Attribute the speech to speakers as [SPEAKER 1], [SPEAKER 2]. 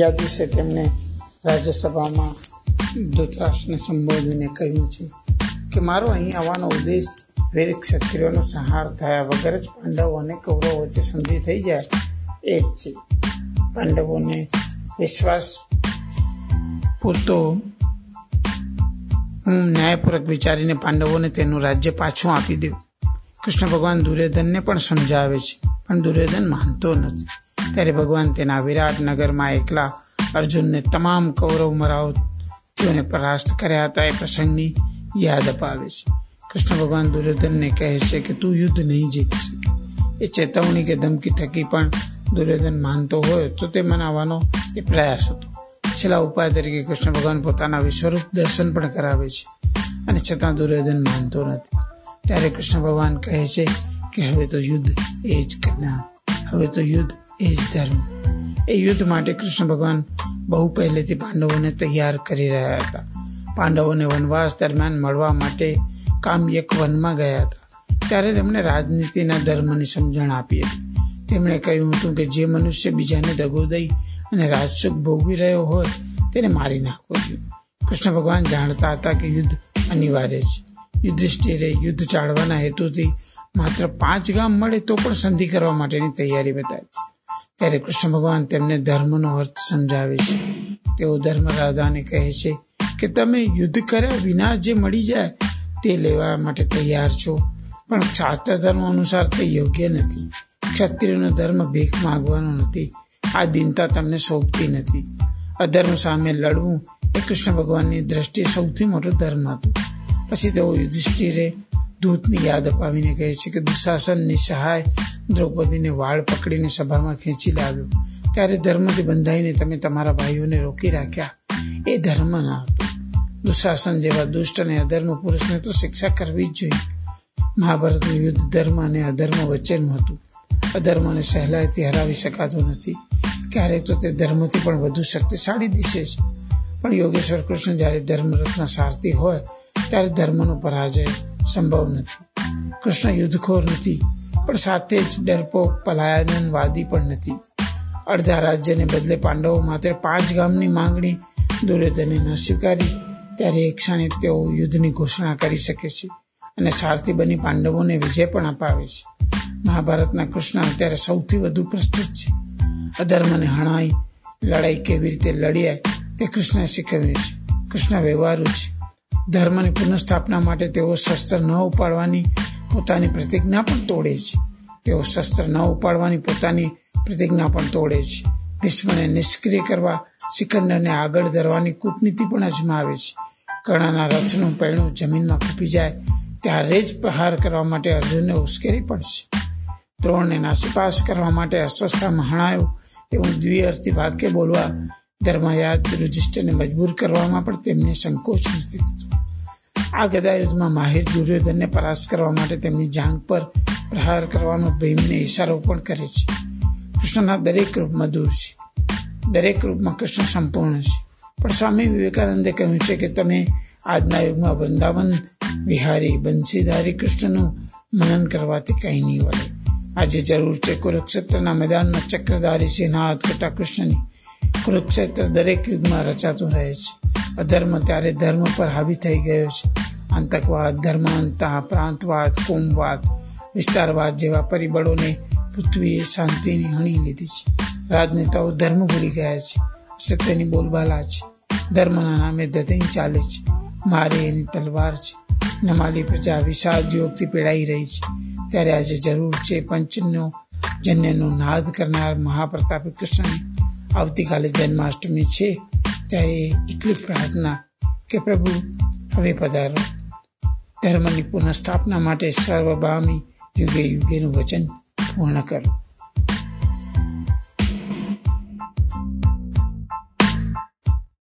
[SPEAKER 1] બીજા દિવસે તેમણે રાજ્યસભામાં ધૃતરાષ્ટ્રને સંબોધીને કહ્યું છે કે મારો અહીં આવવાનો ઉદ્દેશ વેદ ક્ષત્રિયોનો સંહાર થયા વગર જ પાંડવો અને કૌરવો વચ્ચે સંધિ થઈ જાય, એ જ છે. પાંડવોને વિશ્વાસ પૂરતો હું ન્યાયપૂર્વક વિચારીને પાંડવોને તેનું રાજ્ય પાછું આપી દઉં. કૃષ્ણ ભગવાન દુર્યોધનને પણ સમજાવે છે, પણ દુર્યોધન માનતો નથી. ત્યારે ભગવાન તેના વિરાટનગરમાં એકલા અર્જુનને તમામ કૌરવ મરાવતીઓને પરાસ્ત કર્યા હતા. એ પ્રસંગની યાદ અપાવે છે. કૃષ્ણ ભગવાન દુર્યોધનને કહે છે કે તું યુદ્ધ નહીં જીતી શકે. એ ચેતવણી કે ધમકી થકી પણ દુર્યોધન માનતો હોય તો તે મનાવવાનો એ પ્રયાસ હતો. છેલ્લા ઉપાય તરીકે કૃષ્ણ ભગવાન પોતાના વિશ્વરૂપ દર્શન પણ કરાવે છે અને છતાં દુર્યોધન માનતો નથી. ત્યારે કૃષ્ણ ભગવાન કહે છે કે હવે તો યુદ્ધ એ જ કન્યા હવે તો યુદ્ધ એ જ ધર્મ. એ યુદ્ધ માટે કૃષ્ણ ભગવાન બહુ પહેલેથી પાંડવોને તૈયાર કરી રહ્યા હતા. પાંડવોને વનવાસ દરમિયાન મળવા માટે કામયક વનમાં ગયા હતા. ત્યારે તેમણે રાજનીતિના ધર્મની સમજણ આપી હતી. તેમણે કહ્યું હતું કે જે મનુષ્ય બીજાને દગો દઈ અને રાજસુખ ભોગવી રહ્યો હોય તેને મારી નાખવો જોઈએ કૃષ્ણ ભગવાન જાણતા હતા કે યુદ્ધ અનિવાર્ય છે. યુધિષ્ઠિરે યુદ્ધ ચાળવાના હેતુથી માત્ર પાંચ ગામ મળે તો પણ સંધિ કરવા માટેની તૈયારી બતાવી. ત્યારે કૃષ્ણ ભગવાન તેમને ધર્મનો અર્થ સમજાવે છે. તેઓ ધર્મ રાધાને કહે છે કે, તમે યુદ્ધ કર્યા વિના જે મળી જાય તે લેવા માટે તૈયાર છો, પણ શાસ્ત્ર ધર્મ અનુસાર તે યોગ્ય નથી. ક્ષત્રિયનો ધર્મ ભીખ માગવાનો નથી. આ દિનતા તમને સોંપતી નથી. અધર્મ સામે લડવું એ કૃષ્ણ ભગવાનની દ્રષ્ટિએ સૌથી મોટો ધર્મ હતો. પછી તેઓ યુધિષ્ઠિરે દૂતની યાદ અપાવીને કહે છે કે દુશાસનની સહાય દ્રૌપદીને વાળ પકડીને સભામાં ખેંચી લાવ્યો. ત્યારે ધર્મથી બંધાઈને તમે તમારા ભાઈઓને રોકી રાખ્યા. એ ધર્મ ન હતો. દુશાસન જેવા દુષ્ટ અને અધર્મ પુરુષને તો શિક્ષા કરવી જ જોઈએ. મહાભારતનું યુદ્ધ ધર્મ અને અધર્મ વચ્ચેનું હતું. અધર્મને સહેલાઈથી હરાવી શકાતો નથી. ક્યારેક તો તે ધર્મથી પણ વધુ શક્તિશાળી દિશે છે. પણ યોગેશ્વર કૃષ્ણ જ્યારે ધર્મરત્ન સારથી હોય, ત્યારે ધર્મનો પરાજય સંભવ નથી. કૃષ્ણ યુદ્ધખોર નથી, પણ સાથે જ ડરપોક પલાયનવાદી પણ નથી. અડધા રાજ્યને બદલે પાંડવો માત્ર પાંચ ગામની માંગણી દુર્યોધને ન સ્વીકારી, ત્યારે એક ક્ષણે તેઓ યુદ્ધની ઘોષણા કરી શકે છે અને સારથી બની પાંડવોને વિજય પણ અપાવે છે. મહાભારતના કૃષ્ણ અત્યારે સૌથી વધુ પ્રસ્તુત છે. અધર્મને હણાઈ, લડાઈ કેવી રીતે લડ્યા, તે કૃષ્ણએ શીખવ્યું છે. કૃષ્ણ વ્યવહારુ છે. ધર્મની પુનઃસ્થાપના માટે તેઓ શસ્ત્ર ન ઉપાડવાની પોતાની પ્રતિજ્ઞા પણ તોડે છે. તેઓ શસ્ત્ર ન ઉપાડવાની પોતાની પ્રતિજ્ઞા પણ તોડે છે. ભીષ્મને નિષ્ક્રિય કરવા સિકંદરને આગળ ધરવાની કૂટનીતિ પણ અજમાવે છે. કર્ણના રથનું પૈણું જમીનમાં ખૂપી જાય ત્યારે જ પ્રહાર કરવા માટે અર્જુનને ઉશ્કેરી પડશે દ્રોણને નાસીપાસ કરવા માટે અસ્વસ્થામાં હણાયો એવું દ્વિઅર્થી વાક્ય બોલવા ધર્મયાદ યુધિષ્ઠિરને મજબૂર કરવામાં પણ તેમને સંકોચ નથી થતો. આ ગદાયુદ્ધમાં માહિર દુર્યોધનને પરાસ્ત કરવા માટે તેમની જાંગ પર પ્રહાર કરવાનો ભીમને ઇશારો પણ કરે છે. કૃષ્ણના દરેક રૂપમાં દૂર છે. દરેક રૂપમાં કૃષ્ણ સંપૂર્ણ છે. પણ સ્વામી વિવેકાનંદે કહ્યું છે કે તમે આજના યુગમાં વૃંદાવન વિહારી બંશીધારી કૃષ્ણનું મનન કરવાથી કંઈ નહીં વળે. આજે જરૂર છે કુરુક્ષેત્રના મેદાનમાં ચક્રધારી સિંહનાથ કરતા કૃષ્ણની. કુરુક્ષેત્ર દરેક યુગમાં રચાતું રહે છે. અધર્મ ત્યારે ધર્મ પર હાવી થઈ ગયો છે. આતંકવાદ ધર્માંતા પ્રાંતવાદ કોમવાદ વિસ્તારવાદ જેવા પરિબળોને પૃથ્વીએ શાંતિની હણી લીધી છે. રાજનેતાઓ ધર્મ ભૂલી ગયા છે. સત્યની બોલબાલા છે. ધર્મના નામે દતિંગ ચાલે છે. મારે એની તલવાર છે. નમાલી પ્રજા વિષાદ યોગથી પીડાઈ રહી છે. ત્યારે આજે જરૂર છે પંચનો, જન્યનો નાદ કરનાર મહાપ્રતાપી કૃષ્ણની. આવતીકાલે જન્માષ્ટમી છે. ત્યારે એટલી પ્રાર્થના કે પ્રભુ હવે પધારો. ધર્મની પુનઃસ્થાપના માટે સર્વભામી યુગે યુગેનું વચન પૂર્ણ કરો